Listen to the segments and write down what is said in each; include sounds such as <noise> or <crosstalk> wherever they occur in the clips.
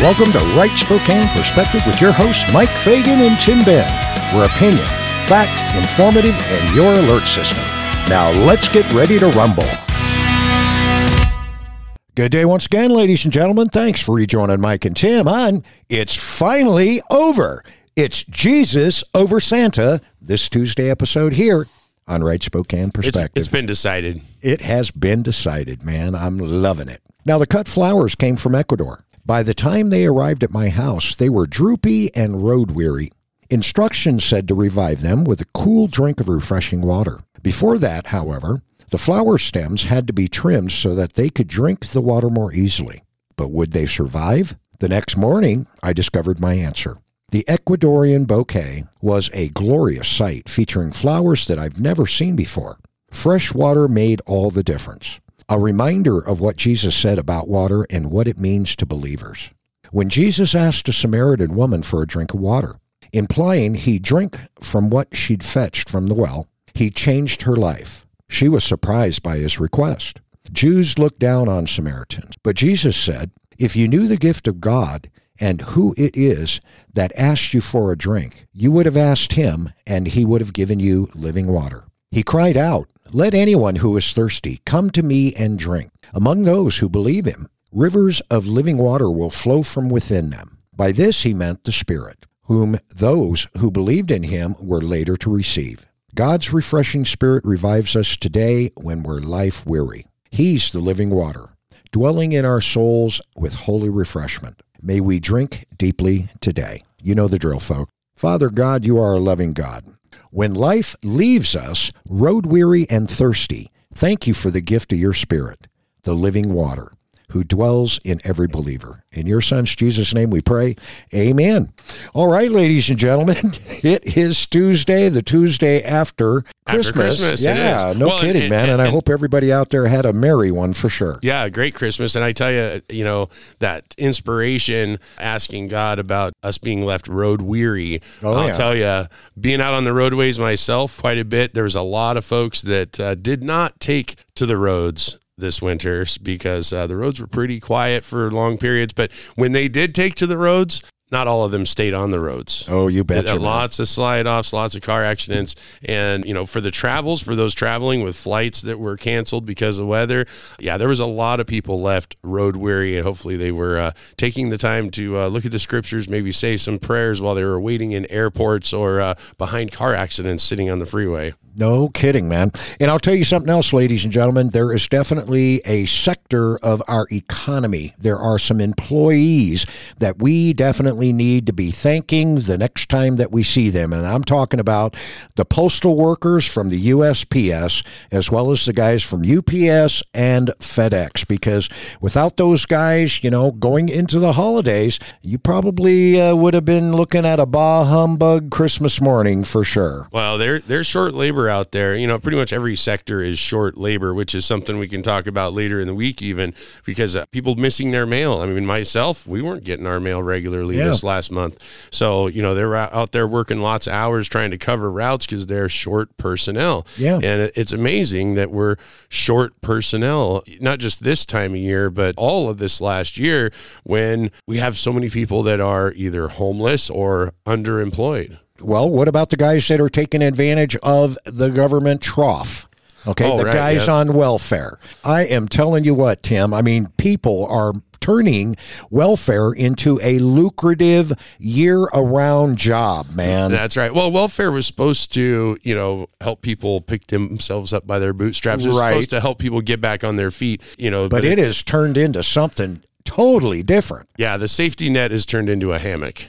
Welcome to Right Spokane Perspective with your hosts, Mike Fagan and Tim Ben. Where opinion, fact, informative, and your alert system. Now let's get ready to rumble. Good day once again, ladies and gentlemen. Thanks for rejoining Mike and Tim on It's Finally Over. It's Jesus over Santa, this Tuesday episode here on Right Spokane It's, Perspective. it's been decided. It has been decided, man. I'm loving it. Now, the cut flowers came from Ecuador. By the time they arrived at my house, they were droopy and road weary. Instructions said to revive them with a cool drink of refreshing water. Before that, however, the flower stems had to be trimmed so that they could drink the water more easily. But would they survive? The next morning, I discovered my answer. The Ecuadorian bouquet was a glorious sight featuring flowers that I've never seen before. Fresh water made all the difference. A reminder of what Jesus said about water and what it means to believers. When Jesus asked a Samaritan woman for a drink of water, implying he'd drink from what she'd fetched from the well, he changed her life. She was surprised by his request. Jews looked down on Samaritans, but Jesus said, If you knew the gift of God and who it is that asked you for a drink, you would have asked him, and he would have given you living water. He cried out, Let anyone who is thirsty come to me and drink. Among those who believe him, rivers of living water will flow from within them. By this he meant the Spirit, whom those who believed in him were later to receive. God's refreshing Spirit revives us today when we're life weary. He's the living water, dwelling in our souls with holy refreshment. May we drink deeply today. You know the drill, folk. Father God, you are a loving God. When life leaves us, road weary and thirsty, thank you for the gift of your Spirit, the living water, who dwells in every believer. In your Son's Jesus' name we pray. Amen. All right, ladies and gentlemen, <laughs> it is Tuesday, the Tuesday after After Christmas. Christmas, yeah, no Well, kidding, and- man. And, I and- hope everybody out there had a merry one for sure. Yeah, great Christmas. And I tell you, you know, that inspiration asking God about us being left road weary. Oh, I'll yeah. tell you, being out on the roadways myself quite a bit, there was a lot of folks that uh, did not take to the roads this winter because uh, the roads were pretty quiet for long periods. But when they did take to the roads, not all of them stayed on the roads. Oh, you. Uh, lots of slide offs, lots of car accidents. And, you know, for the travels, for those traveling with flights that were canceled because of weather, yeah, there was a lot of people left road weary. And hopefully they were uh, taking the time to uh, look at the scriptures, maybe say some prayers while they were waiting in airports or uh, behind car accidents sitting on the freeway. No kidding, man. And I'll tell you something else, ladies and gentlemen. There is definitely a sector of our economy. There are some employees that we definitely need to be thanking the next time that we see them. And I'm talking about the postal workers from the USPS, as well as the guys from UPS and FedEx, because without those guys, you know, going into the holidays, you probably uh, would have been looking at a bah humbug Christmas morning for sure. Well, there there's short labor out there. You know, pretty much every sector is short labor, which is something we can talk about later in the week, even because uh, people missing their mail. I mean, myself, we weren't getting our mail regularly Yeah. this last month, so you know they're out out there working lots of hours trying to cover routes because they're short personnel. Yeah. and it's amazing that we're short personnel, not just this time of year, but all of this last year when we have so many people that are either homeless or underemployed. Well, what about the guys that are taking advantage of the government trough? Okay, Oh, the right, guys yeah. on welfare. I am telling you what, Tim. I mean, people are turning welfare into a lucrative year-around job, man. That's right. Well, welfare was supposed to, you know, help people pick themselves up by their bootstraps. It Right. supposed to help people get back on their feet, you know. but it has turned into something totally different. yeah, the safety net is turned into a hammock,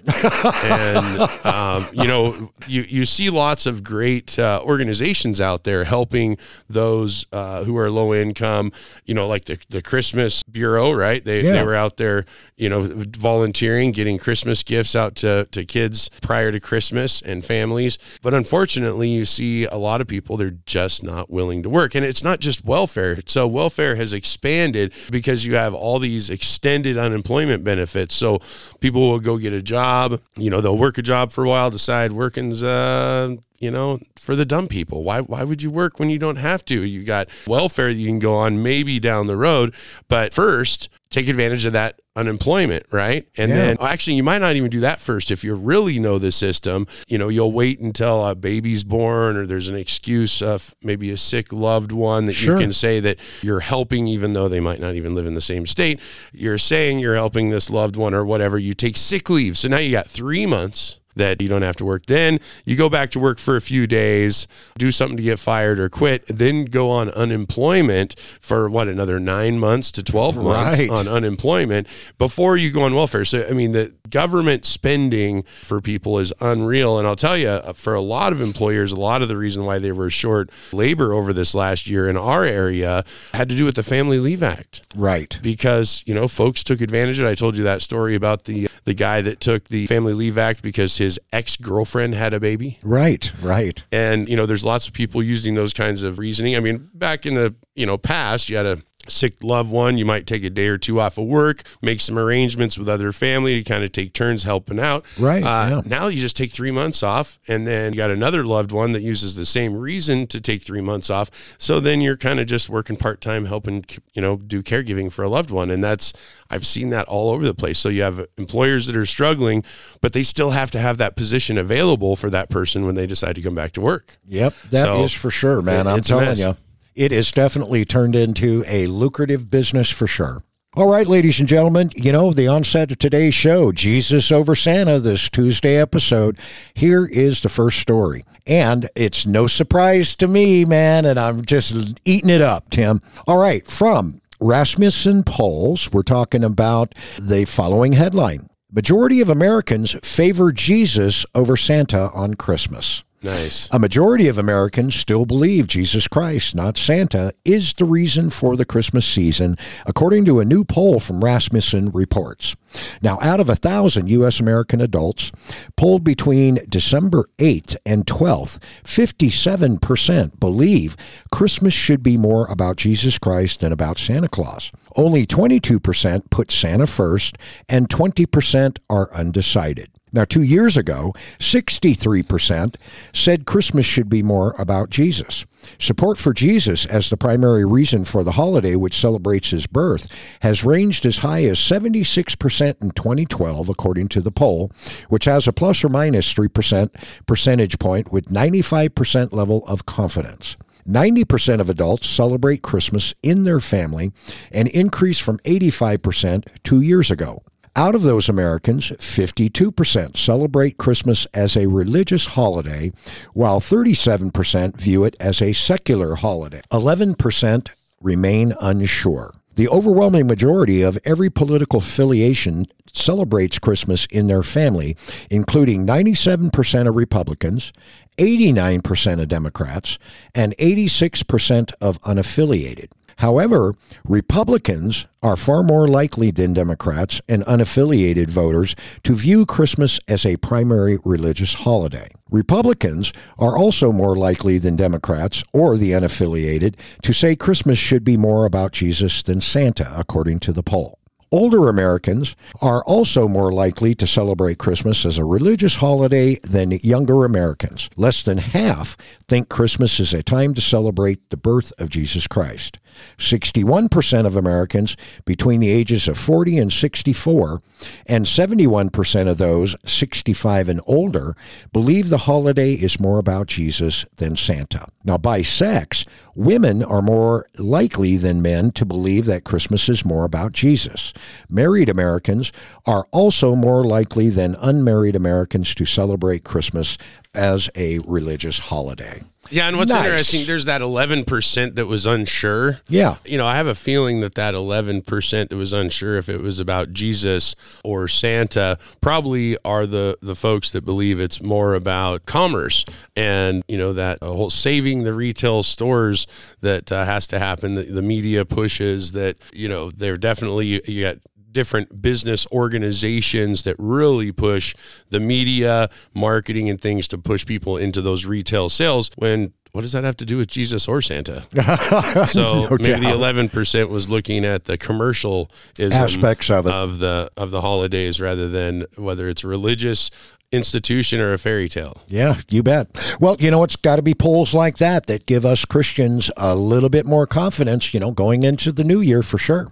and <laughs> um, you know, you you see lots of great uh, organizations out there helping those uh, who are low income. You know, like the the Christmas Bureau, right? They Yeah. they were out there, you know, volunteering, getting Christmas gifts out to to kids prior to Christmas and families. But unfortunately, you see a lot of people they're just not willing to work, and it's not just welfare. So welfare has expanded because you have all these extended unemployment benefits. So people will go get a job, you know, they'll work a job for a while, decide working's uh you know, for the dumb people. Why why would you work when you don't have to? You got welfare that you can go on maybe down the road, but first take advantage of that unemployment, right? And Yeah. then actually, you might not even do that first. If you really know the system, you know, you'll wait until a baby's born or there's an excuse of maybe a sick loved one that Sure. you can say that you're helping, even though they might not even live in the same state. You're saying you're helping this loved one or whatever. You take sick leave. So now you got three months that you don't have to work. Then you go back to work for a few days, do something to get fired or quit, then go on unemployment for what, another nine months to 12 months Right. on unemployment before you go on welfare. So, I mean, the government spending for people is unreal. And I'll tell you, for a lot of employers, a lot of the reason why they were short labor over this last year in our area had to do with the Family Leave Act Right. because you know folks took advantage of it. I told you that story about the the guy that took the Family Leave Act because his ex girlfriend had a baby. Right. Right. And you know, there's lots of people using those kinds of reasoning. I mean, back in the you know past, you had a sick loved one, you might take a day or two off of work, make some arrangements with other family to kind of take turns helping out. Right, Uh, yeah. Now you just take three months off, and then you got another loved one that uses the same reason to take three months off. So then you're kind of just working part time, helping you know do caregiving for a loved one, and that's I've seen that all over the place. So you have employers that are struggling, but they still have to have that position available for that person when they decide to come back to work. Yep, that is So, for sure, man. it- I'm telling you, it is definitely turned into a lucrative business for sure. All right, ladies and gentlemen, you know, the onset of today's show, Jesus over Santa, this Tuesday episode, here is the first story. And it's no surprise to me, man, and I'm just eating it up, Tim. All right, from Rasmussen polls, we're talking about the following headline Majority of Americans favor Jesus over Santa on Christmas. Nice. A majority of Americans still believe Jesus Christ, not Santa, is the reason for the Christmas season, according to a new poll from Rasmussen Reports. Now, out of a thousand U.S. American adults polled between December 8th and 12th, 57% believe Christmas should be more about Jesus Christ than about Santa Claus. Only 22% put Santa first, and 20% are undecided. Now, two years ago, 63% said Christmas should be more about Jesus. Support for Jesus as the primary reason for the holiday, which celebrates his birth, has ranged as high as 76% in 2012, according to the poll, which has a plus or minus 3% percentage point with 95% level of confidence. 90% of adults celebrate Christmas in their family, an increase from 85% two years ago. Out of those Americans, 52% celebrate Christmas as a religious holiday, while 37% view it as a secular holiday. 11% remain unsure. The overwhelming majority of every political affiliation celebrates Christmas in their family, including 97% of Republicans, 89% of Democrats, and 86% of unaffiliated. However, Republicans are far more likely than Democrats and unaffiliated voters to view Christmas as a primary religious holiday. Republicans are also more likely than Democrats or the unaffiliated to say Christmas should be more about Jesus than Santa, according to the poll. Older Americans are also more likely to celebrate Christmas as a religious holiday than younger Americans. Less than half think Christmas is a time to celebrate the birth of Jesus Christ. 61% of Americans between the ages of 40 and 64, and 71% of those 65 and older, believe the holiday is more about Jesus than Santa. Now, by sex, women are more likely than men to believe that Christmas is more about Jesus. Married Americans are also more likely than unmarried Americans to celebrate Christmas as a religious holiday. Yeah, and what's Nice. interesting, there's that 11% that was unsure. Yeah. You know, I have a feeling that that 11% that was unsure if it was about Jesus or Santa probably are the the folks that believe it's more about commerce and, you know, that uh, whole saving the retail stores that uh, has to happen. The, the media pushes that, you know, they're definitely, you, you got different business organizations that really push the media, marketing, and things to push people into those retail sales. When what does that have to do with Jesus or Santa? <laughs> so maybe the eleven percent was looking at the commercial Aspects of it. of the of the holidays rather than whether it's a religious institution or a fairy tale. Yeah, you bet. Well, you know, it's got to be polls like that that give us Christians a little bit more confidence, you know, going into the new year for sure.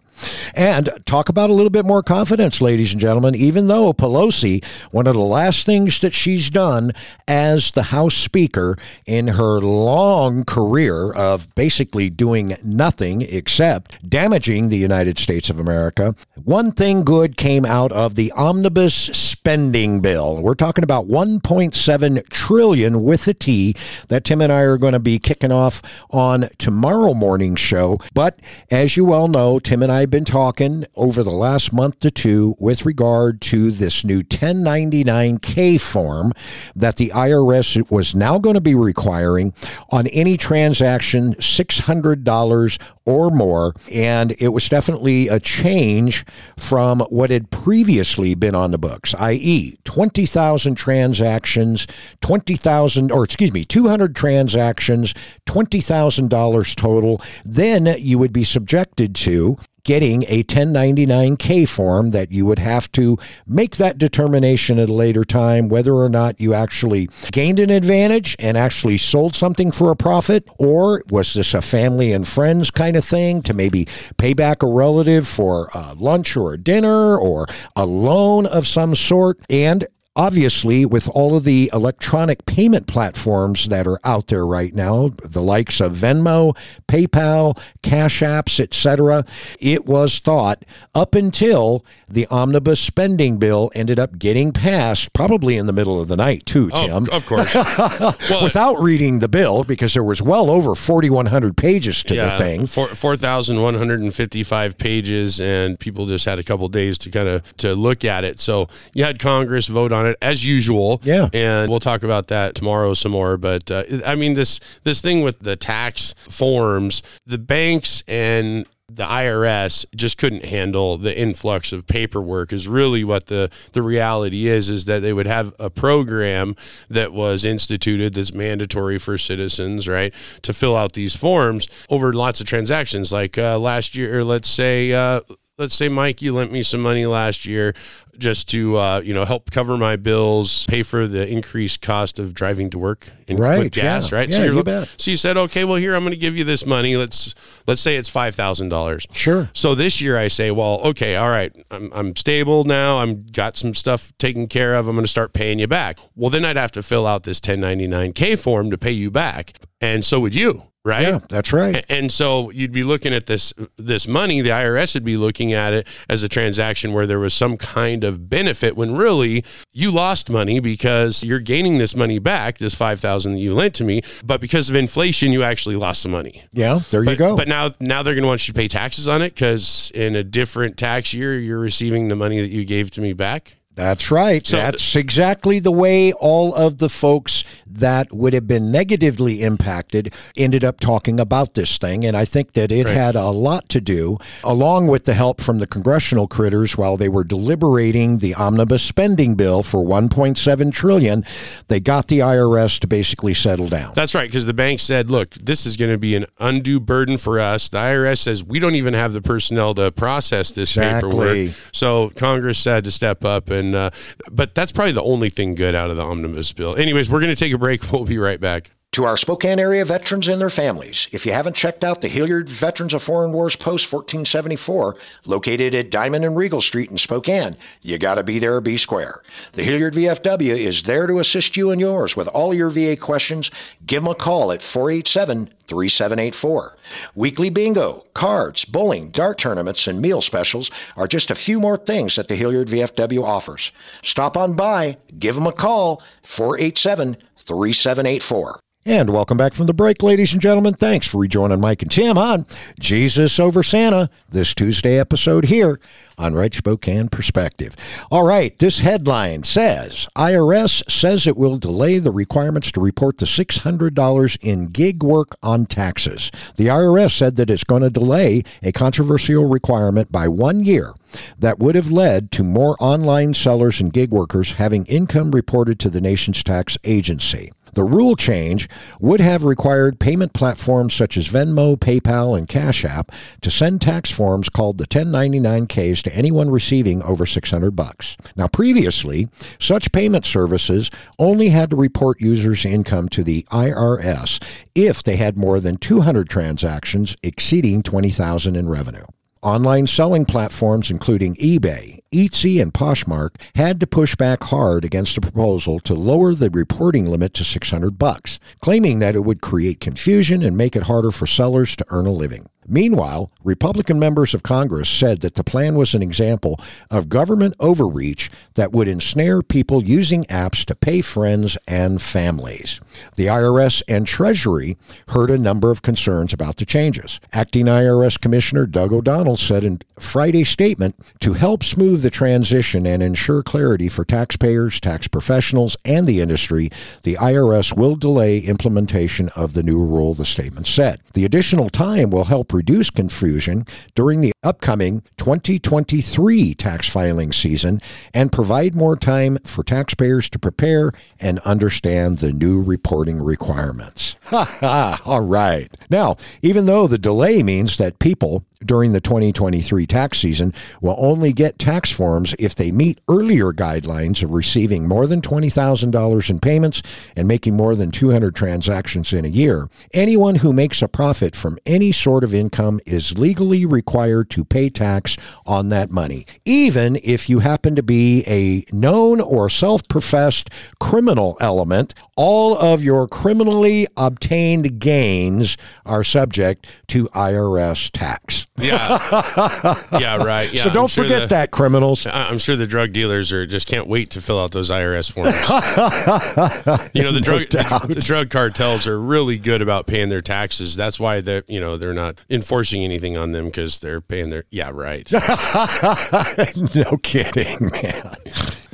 And talk about a little bit more confidence, ladies and gentlemen. Even though Pelosi, one of the last things that she's done as the House Speaker in her long career of basically doing nothing except damaging the United States of America, one thing good came out of the omnibus spending bill. We're talking about 1.7 trillion with a T that Tim and I are going to be kicking off on tomorrow morning's show. But as you well know, Tim and I have been talking over the last month to two with regard to this new 1099K form that the IRS was now going to be requiring on any transaction $600 or more. And it was definitely a change from what had previously been on the books, i.e., 20,000 transactions, 20,000, or excuse me, 200 transactions, $20,000 total. Then you would be subjected to getting a 1099K form that you would have to make that determination at a later time whether or not you actually gained an advantage and actually sold something for a profit, or was this a family and friends kind of thing to maybe pay back a relative for a lunch or dinner or a loan of some sort. And obviously with all of the electronic payment platforms that are out there right now the likes of venmo paypal cash apps etc it was thought up until the omnibus spending bill ended up getting passed probably in the middle of the night too Oh, tim of course. <laughs> Well, without reading the bill because there was well over 4100 pages to the thing Four four thousand one hundred and fifty five pages, and people just had a couple days to kind of to look at it. So you had Congress vote on it as usual. Yeah. and we'll talk about that tomorrow some more. But uh, I mean this this thing with the tax forms, the banks and the IRS just couldn't handle the influx of paperwork is really what the the reality is is that they would have a program that was instituted that's mandatory for citizens right to fill out these forms over lots of transactions like uh, last year let's say uh, let's say Mike you lent me some money last year just to uh, you know help cover my bills pay for the increased cost of driving to work in, Right, with gas yeah. right Yeah, you're you bet. so you said, okay, well here I'm going to give you this money. Let's let's say it's five thousand dollars. Sure. So this year I say, well, okay, all right, I'm I'm stable now. I'm got some stuff taken care of. I'm going to start paying you back. Well, then I'd have to fill out this 1099K form to pay you back, and so would you, right? yeah that's right And so you'd be looking at this this money. The IRS would be looking at it as a transaction where there was some kind of benefit, when really you lost money because you're gaining this money back, this five thousand that you lent to me, but because of inflation, you actually lost some money. yeah there you go but now now they're going to want you to pay taxes on it because in a different tax year, you're receiving the money that you gave to me back. That's right. So- That's exactly the way all of the folks that would have been negatively impacted ended up talking about this thing. And I think that it Right. had a lot to do, along with the help from the congressional critters while they were deliberating the omnibus spending bill for 1.7 trillion. They got the IRS to basically settle down. That's right, because the bank said, look, this is going to be an undue burden for us. The IRS says we don't even have the personnel to process this Exactly. paperwork. So Congress had to step up. And uh, but that's probably the only thing good out of the omnibus bill. Anyways, we're going to take a break. <laughs> We'll be right back. To our Spokane area veterans and their families, if you haven't checked out the Hillyard Veterans of Foreign Wars Post 1474, located at Diamond and Regal Street in Spokane, you got to be there be square. The Hillyard VFW is there to assist you and yours with all your VA questions. Give them a call at 487 3784. Weekly bingo, cards, bowling, dart tournaments, and meal specials are just a few more things that the Hillyard VFW offers. Stop on by, give them a call, 487 3784. And welcome back from the break, ladies and gentlemen. Thanks for rejoining Mike and Tim on Jesus Over Santa, this Tuesday episode here on Right Spokane Perspective. All right, this headline says IRS says it will delay the requirements to report the $600 in gig work on taxes. The IRS said that it's going to delay a controversial requirement by one year that would have led to more online sellers and gig workers having income reported to the nation's tax agency. The rule change would have required payment platforms such as Venmo, PayPal, and Cash App to send tax forms called the 1099Ks to anyone receiving over 600 bucks. Now, previously, such payment services only had to report users' income to the IRS if they had more than 200 transactions exceeding 20,000 in revenue. Online selling platforms, including eBay, Etsy, and Poshmark, had to push back hard against a proposal to lower the reporting limit to 600 bucks, claiming that it would create confusion and make it harder for sellers to earn a living. Meanwhile, Republican members of Congress said that the plan was an example of government overreach that would ensnare people using apps to pay friends and families. The IRS and Treasury heard a number of concerns about the changes. Acting IRS Commissioner Doug O'Donnell said in Friday's statement to help smooth the transition and ensure clarity for taxpayers, tax professionals, and the industry, the IRS will delay implementation of the new rule, the statement said. The additional time will help reduce confusion during the upcoming 2023 tax filing season and provide more time for taxpayers to prepare and understand the new reporting requirements. <laughs> Ha ha! All right. Now, even though the delay means that people during the 2023 tax season will only get tax forms if they meet earlier guidelines of receiving more than $20,000 in payments and making more than 200 transactions in a year. Anyone who makes a profit from any sort of income is legally required to pay tax on that money, even if you happen to be a known or self professed criminal element. All of your criminally obtained gains are subject to IRS tax. Yeah. yeah, right. <laughs> Yeah, so don't sure forget the, that, criminals. I'm sure the drug dealers are just can't wait to fill out those IRS forms. <laughs> you know, the drug doubt. the drug cartels are really good about paying their taxes. That's why they you know they're not enforcing anything on them because they're paying their yeah right. <laughs> no kidding, man.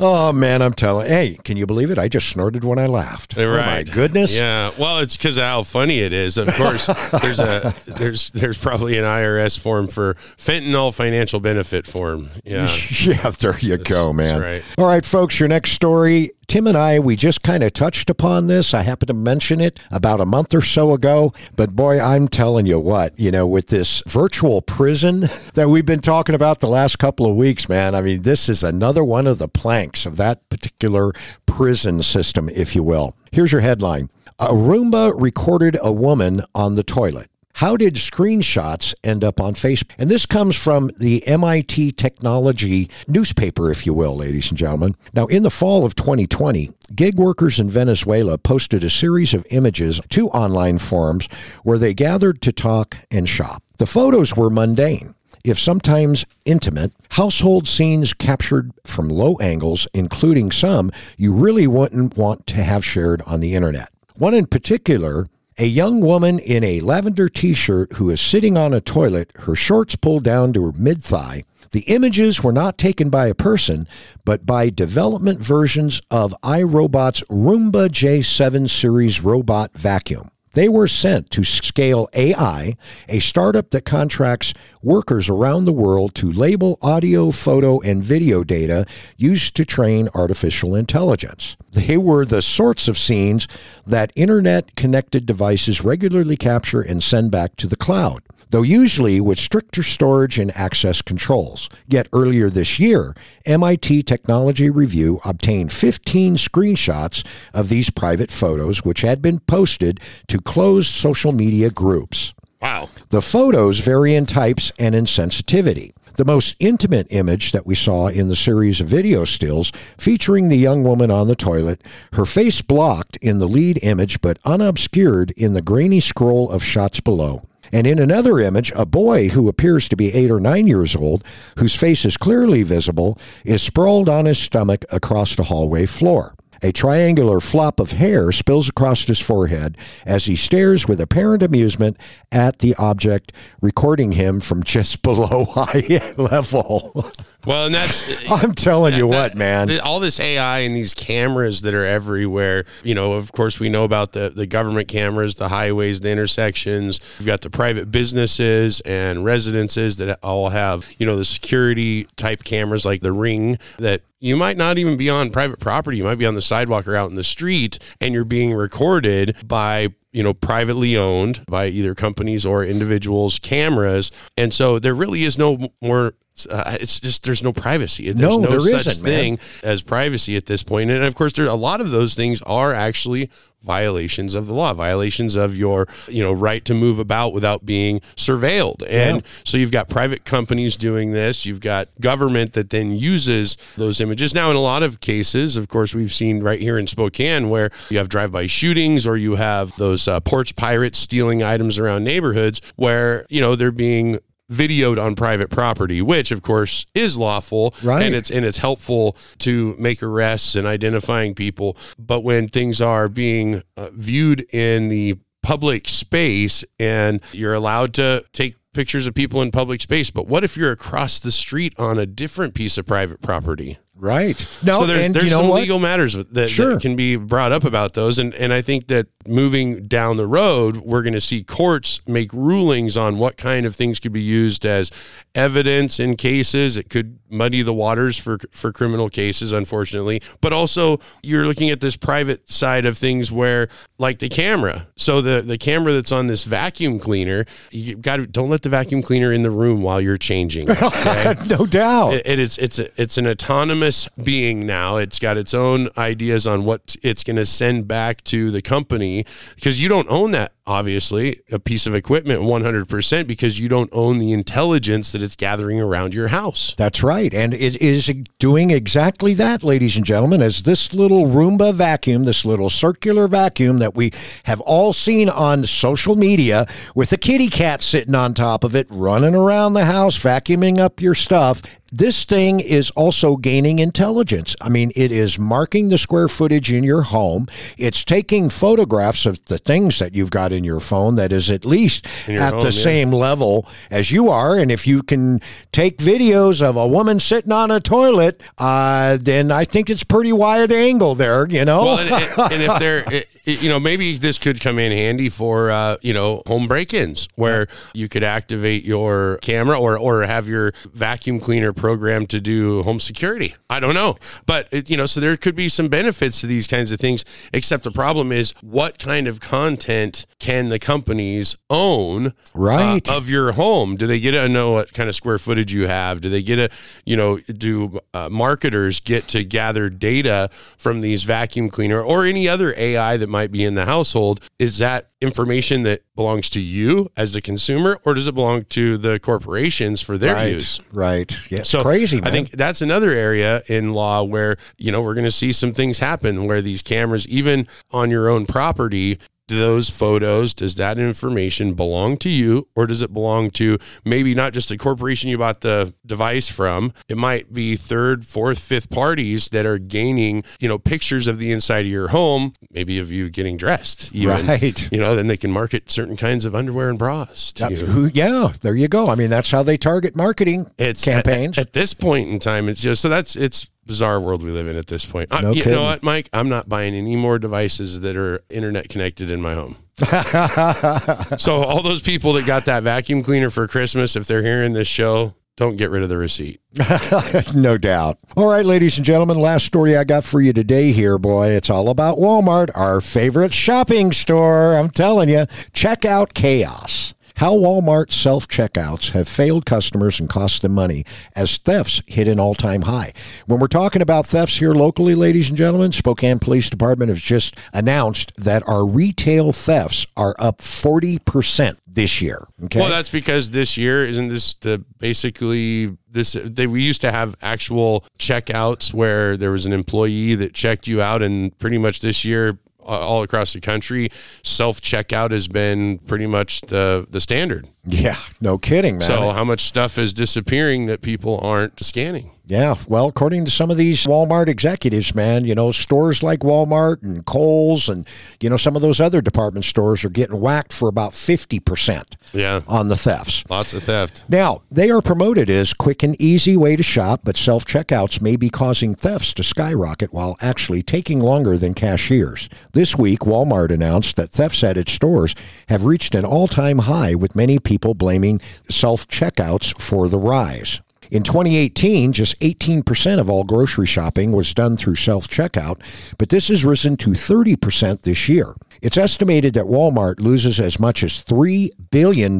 Oh man, I'm telling. Hey, can you believe it? I just snorted when I laughed. Oh my goodness. Yeah. Well, it's because of how funny it is. Of course, <laughs> there's a there's there's probably an IRS form for fentanyl financial benefit form. Yeah. <laughs> Yeah, there you go, man. right. All right, folks, your next story. Tim and I, we just kind of touched upon this. I happened to mention it about a month or so ago. But boy, I'm telling you what, you know, with this virtual prison <laughs> that we've been talking about the last couple of weeks, man, I mean, this is another one of the planks of that particular prison system, if you will. Here's your headline A Roomba recorded a woman on the toilet. How did screenshots end up on Facebook? And this comes from the MIT Technology newspaper, if you will, ladies and gentlemen. Now, in the fall of 2020, gig workers in Venezuela posted a series of images to online forums where they gathered to talk and shop. The photos were mundane if sometimes intimate, household scenes captured from low angles, including some you really wouldn't want to have shared on the internet. One in particular, a young woman in a lavender t shirt who is sitting on a toilet, her shorts pulled down to her mid thigh. The images were not taken by a person, but by development versions of iRobot's Roomba J7 series robot vacuum. They were sent to Scale AI, a startup that contracts workers around the world to label audio, photo, and video data used to train artificial intelligence. They were the sorts of scenes that internet connected devices regularly capture and send back to the cloud though usually with stricter storage and access controls. Yet earlier this year, MIT Technology Review obtained 15 screenshots of these private photos, which had been posted to closed social media groups. Wow. The photos vary in types and in sensitivity. The most intimate image that we saw in the series of video stills featuring the young woman on the toilet, her face blocked in the lead image but unobscured in the grainy scroll of shots below. And in another image, a boy who appears to be eight or nine years old, whose face is clearly visible, is sprawled on his stomach across the hallway floor. A triangular flop of hair spills across his forehead as he stares with apparent amusement at the object, recording him from just <laughs> below eye <laughs> level. Well, and that's <laughs> I'm telling you that- what, man. All this AI and these cameras that are everywhere. You know, of course, we know about the, the government cameras, the highways, the intersections. We've got the private businesses and residences that all have, you know, the security type cameras like the Ring that you might not even be on private property. You might be on the sidewalk or out in the street and you're being recorded by you know privately owned by either companies or individuals cameras and so there really is no more uh, it's just there's no privacy. There's No, no, there such isn't, man. thing as privacy at this point. And of course, there a lot of those things are actually violations of the law, violations of your you know right to move about without being surveilled. And Yeah. so you've got private companies doing this. You've got government that then uses those images. Now, in a lot of cases, of course, we've seen right here in Spokane where you have drive-by shootings or you have those uh, porch pirates stealing items around neighborhoods where you know they're being videoed on private property which of course is lawful Right. and it's and it's helpful to make arrests and identifying people but when things are being uh, viewed in the public space and you're allowed to take pictures of people in public space but what if you're across the street on a different piece of private property Right. No, so there's, and there's you know some what? legal matters that, that Sure. can be brought up about those. And, and I think that moving down the road, we're going to see courts make rulings on what kind of things could be used as evidence in cases. It could muddy the waters for, for criminal cases, unfortunately. But also, you're looking at this private side of things where, like the camera. So the, the camera that's on this vacuum cleaner, you got to don't let the vacuum cleaner in the room while you're changing. <laughs> okay? no doubt. It- it is it's a, it's an autonomous being now. It's got its own ideas on what it's going to send back to the company because you don't own that obviously a piece of equipment 100% because you don't own the intelligence that it's gathering around your house. That's right. And it is doing exactly that, ladies and gentlemen, as this little Roomba vacuum, this little circular vacuum that we have all seen on social media with a kitty cat sitting on top of it, running around the house, vacuuming up your stuff. This thing is also gaining intelligence. I mean, it is marking the square footage in your home. It's taking photographs of the things that you've got in your phone that is at least at home, the yeah. same level as you are. And if you can take videos of a woman sitting on a toilet, uh, then I think it's pretty wide angle there, you know? Well, and, and- and if <laughs> they're, it- it- you know, maybe this could come in handy for, uh, you know, home break-ins where you could activate your camera or or have your vacuum cleaner programmed to do home security. I don't know, but it, you know, so there could be some benefits to these kinds of things. Except the problem is, what kind of content can the companies own? uh, Right. of your home? Do they get to know what kind of square footage you have? Do they get to, you know, do uh, marketers get to gather data from these vacuum cleaner or any other AI that might be in the household? Is that information that belongs to you as the consumer, or does it belong to the corporations for their right. use? Right. Yeah. It's So crazy, man. I think that's another area in law where you know we're going to see some things happen where these cameras, even on your own property, those photos, does that information belong to you, or does it belong to maybe not just the corporation you bought the device from? It might be third, fourth, fifth parties that are gaining you know pictures of the inside of your home, maybe of you getting dressed, even. Right. You know, then they can market certain kinds of underwear and bras to Uh, you who- yeah, there you go. I mean, that's how they target marketing it's campaigns. at, at this point in time it's just so that's it's bizarre world we live in at this point I, No you kidding. know what mike i'm not buying any more devices that are internet connected in my home <laughs> so all those people that got that vacuum cleaner for christmas if they're hearing this show don't get rid of the receipt <laughs> no doubt. All right, ladies and gentlemen, last story I got for you today here, boy. It's all about Walmart, our favorite shopping store. I'm telling you, checkout chaos. How Walmart self checkouts have failed customers and cost them money as thefts hit an all time high. When we're talking about thefts here locally, ladies and gentlemen, Spokane Police Department has just announced that our retail thefts are up 40% this year. Okay. well that's because this year isn't this the basically this they we used to have actual checkouts where there was an employee that checked you out and pretty much this year all across the country self checkout has been pretty much the the standard yeah, no kidding, man. So how much stuff is disappearing that people aren't scanning? Yeah, well, according to some of these Walmart executives, man, you know, stores like Walmart and Kohl's and, you know, some of those other department stores are getting whacked for about 50% Yeah, on the thefts. lots of theft. Now, they are promoted as quick and easy way to shop, but self checkouts may be causing thefts to skyrocket while actually taking longer than cashiers. This week, Walmart announced that thefts at its stores have reached an all time high, with many people blaming self checkouts for the rise. In 2018, just 18% of all grocery shopping was done through self checkout, but this has risen to 30% this year. It's estimated that Walmart loses as much as $3 billion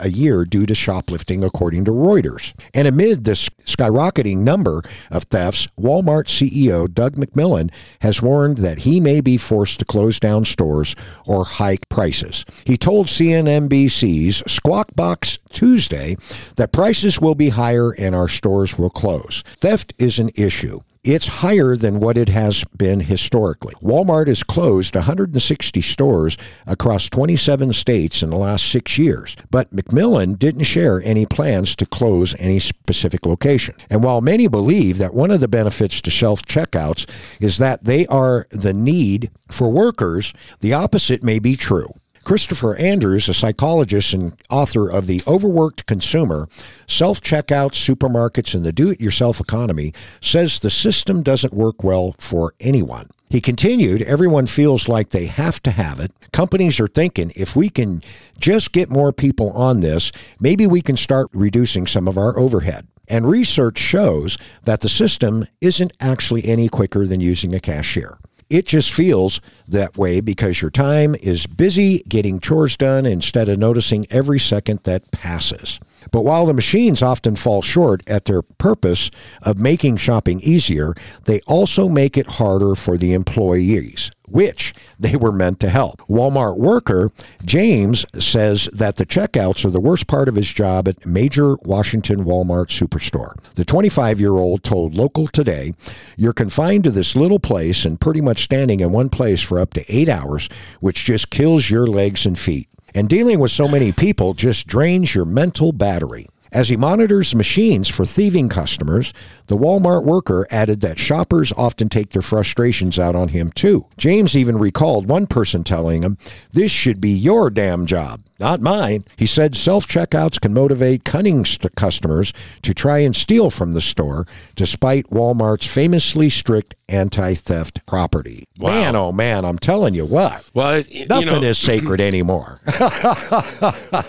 a year due to shoplifting, according to Reuters. And amid this skyrocketing number of thefts, Walmart CEO Doug McMillon has warned that he may be forced to close down stores or hike prices. He told CNNBC's Squawk Box Tuesday that prices will be higher and our stores will close. Theft is an issue. It's higher than what it has been historically. Walmart has closed 160 stores across 27 states in the last six years, but McMillon didn't share any plans to close any specific location. And while many believe that one of the benefits to self checkouts is that they are the need for workers, the opposite may be true. Christopher Andrews, a psychologist and author of The Overworked Consumer, Self Checkout Supermarkets and the Do It Yourself Economy, says the system doesn't work well for anyone. He continued, everyone feels like they have to have it. Companies are thinking if we can just get more people on this, maybe we can start reducing some of our overhead. And research shows that the system isn't actually any quicker than using a cashier. It just feels that way because your time is busy getting chores done instead of noticing every second that passes. But while the machines often fall short at their purpose of making shopping easier, they also make it harder for the employees, which they were meant to help. Walmart worker James says that the checkouts are the worst part of his job at major Washington Walmart superstore. The 25 year old told Local Today, You're confined to this little place and pretty much standing in one place for up to eight hours, which just kills your legs and feet. And dealing with so many people just drains your mental battery. As he monitors machines for thieving customers, the Walmart worker added that shoppers often take their frustrations out on him too. James even recalled one person telling him, This should be your damn job, not mine. He said self checkouts can motivate cunning st- customers to try and steal from the store, despite Walmart's famously strict anti theft property. Wow. Man, oh man, I'm telling you what. Well, it- you Nothing know, is sacred <clears throat> anymore. <laughs>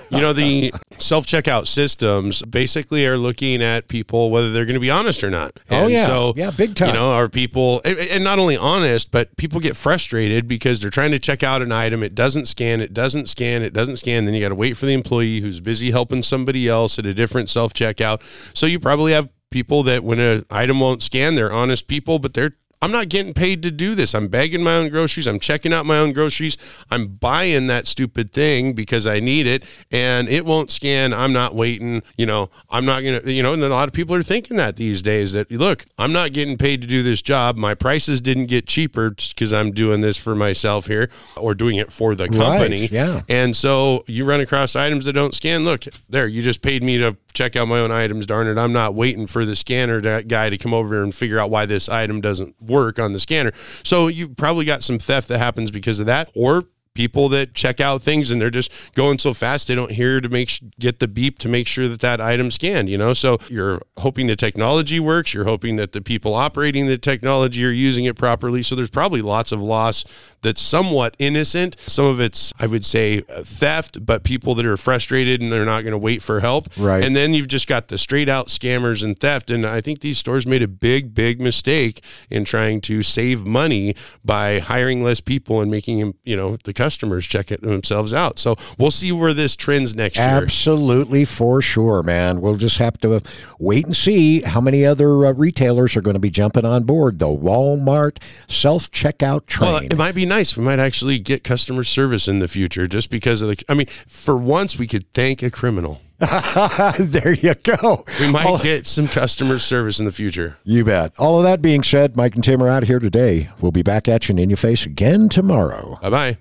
you know the self checkout systems basically are looking at people whether they're going to be honest or not. Oh, yeah. so Yeah, big time. You know, are people and- and not only honest, but people get frustrated because they're trying to check out an item, it doesn't scan, it doesn't scan, it doesn't scan. And then you got to wait for the employee who's busy helping somebody else at a different self checkout. So you probably have people that when an item won't scan, they're honest people, but they're I'm not getting paid to do this. I'm bagging my own groceries. I'm checking out my own groceries. I'm buying that stupid thing because I need it and it won't scan. I'm not waiting. You know, I'm not going to, you know, and then a lot of people are thinking that these days that, look, I'm not getting paid to do this job. My prices didn't get cheaper because I'm doing this for myself here or doing it for the company. yeah. And so you run across items that don't scan. Look, there, you just paid me to check out my own items. Darn it. I'm not waiting for the scanner to, guy to come over here and figure out why this item doesn't work on the scanner. So you probably got some theft that happens because of that, or people that check out things and they're just going so fast they don't hear to make sh- get the beep to make sure that that item scanned you know? So you're hoping the technology works you're hoping that the people operating the technology are using it properly. So there's probably lots of loss that's somewhat innocent. Some of it's i would say theft but people that are frustrated and they're not going to wait for help. Right. and then you've just got the straight out scammers and theft. And i think these stores made a big big mistake in trying to save money by hiring less people and making them you know the customers check it themselves out so we'll see where this trends next year Absolutely, for sure, man. We'll just have to wait and see how many other uh, retailers are going to be jumping on board the Walmart self checkout train. well, it might be nice. We might actually get customer service in the future just because of the. I mean, for once, we could thank a criminal. <laughs> there you go. We might All- get some customer service in the future. you bet. All of that being said, Mike and Tim are out here today. We'll be back at you and in your face again tomorrow. Bye bye.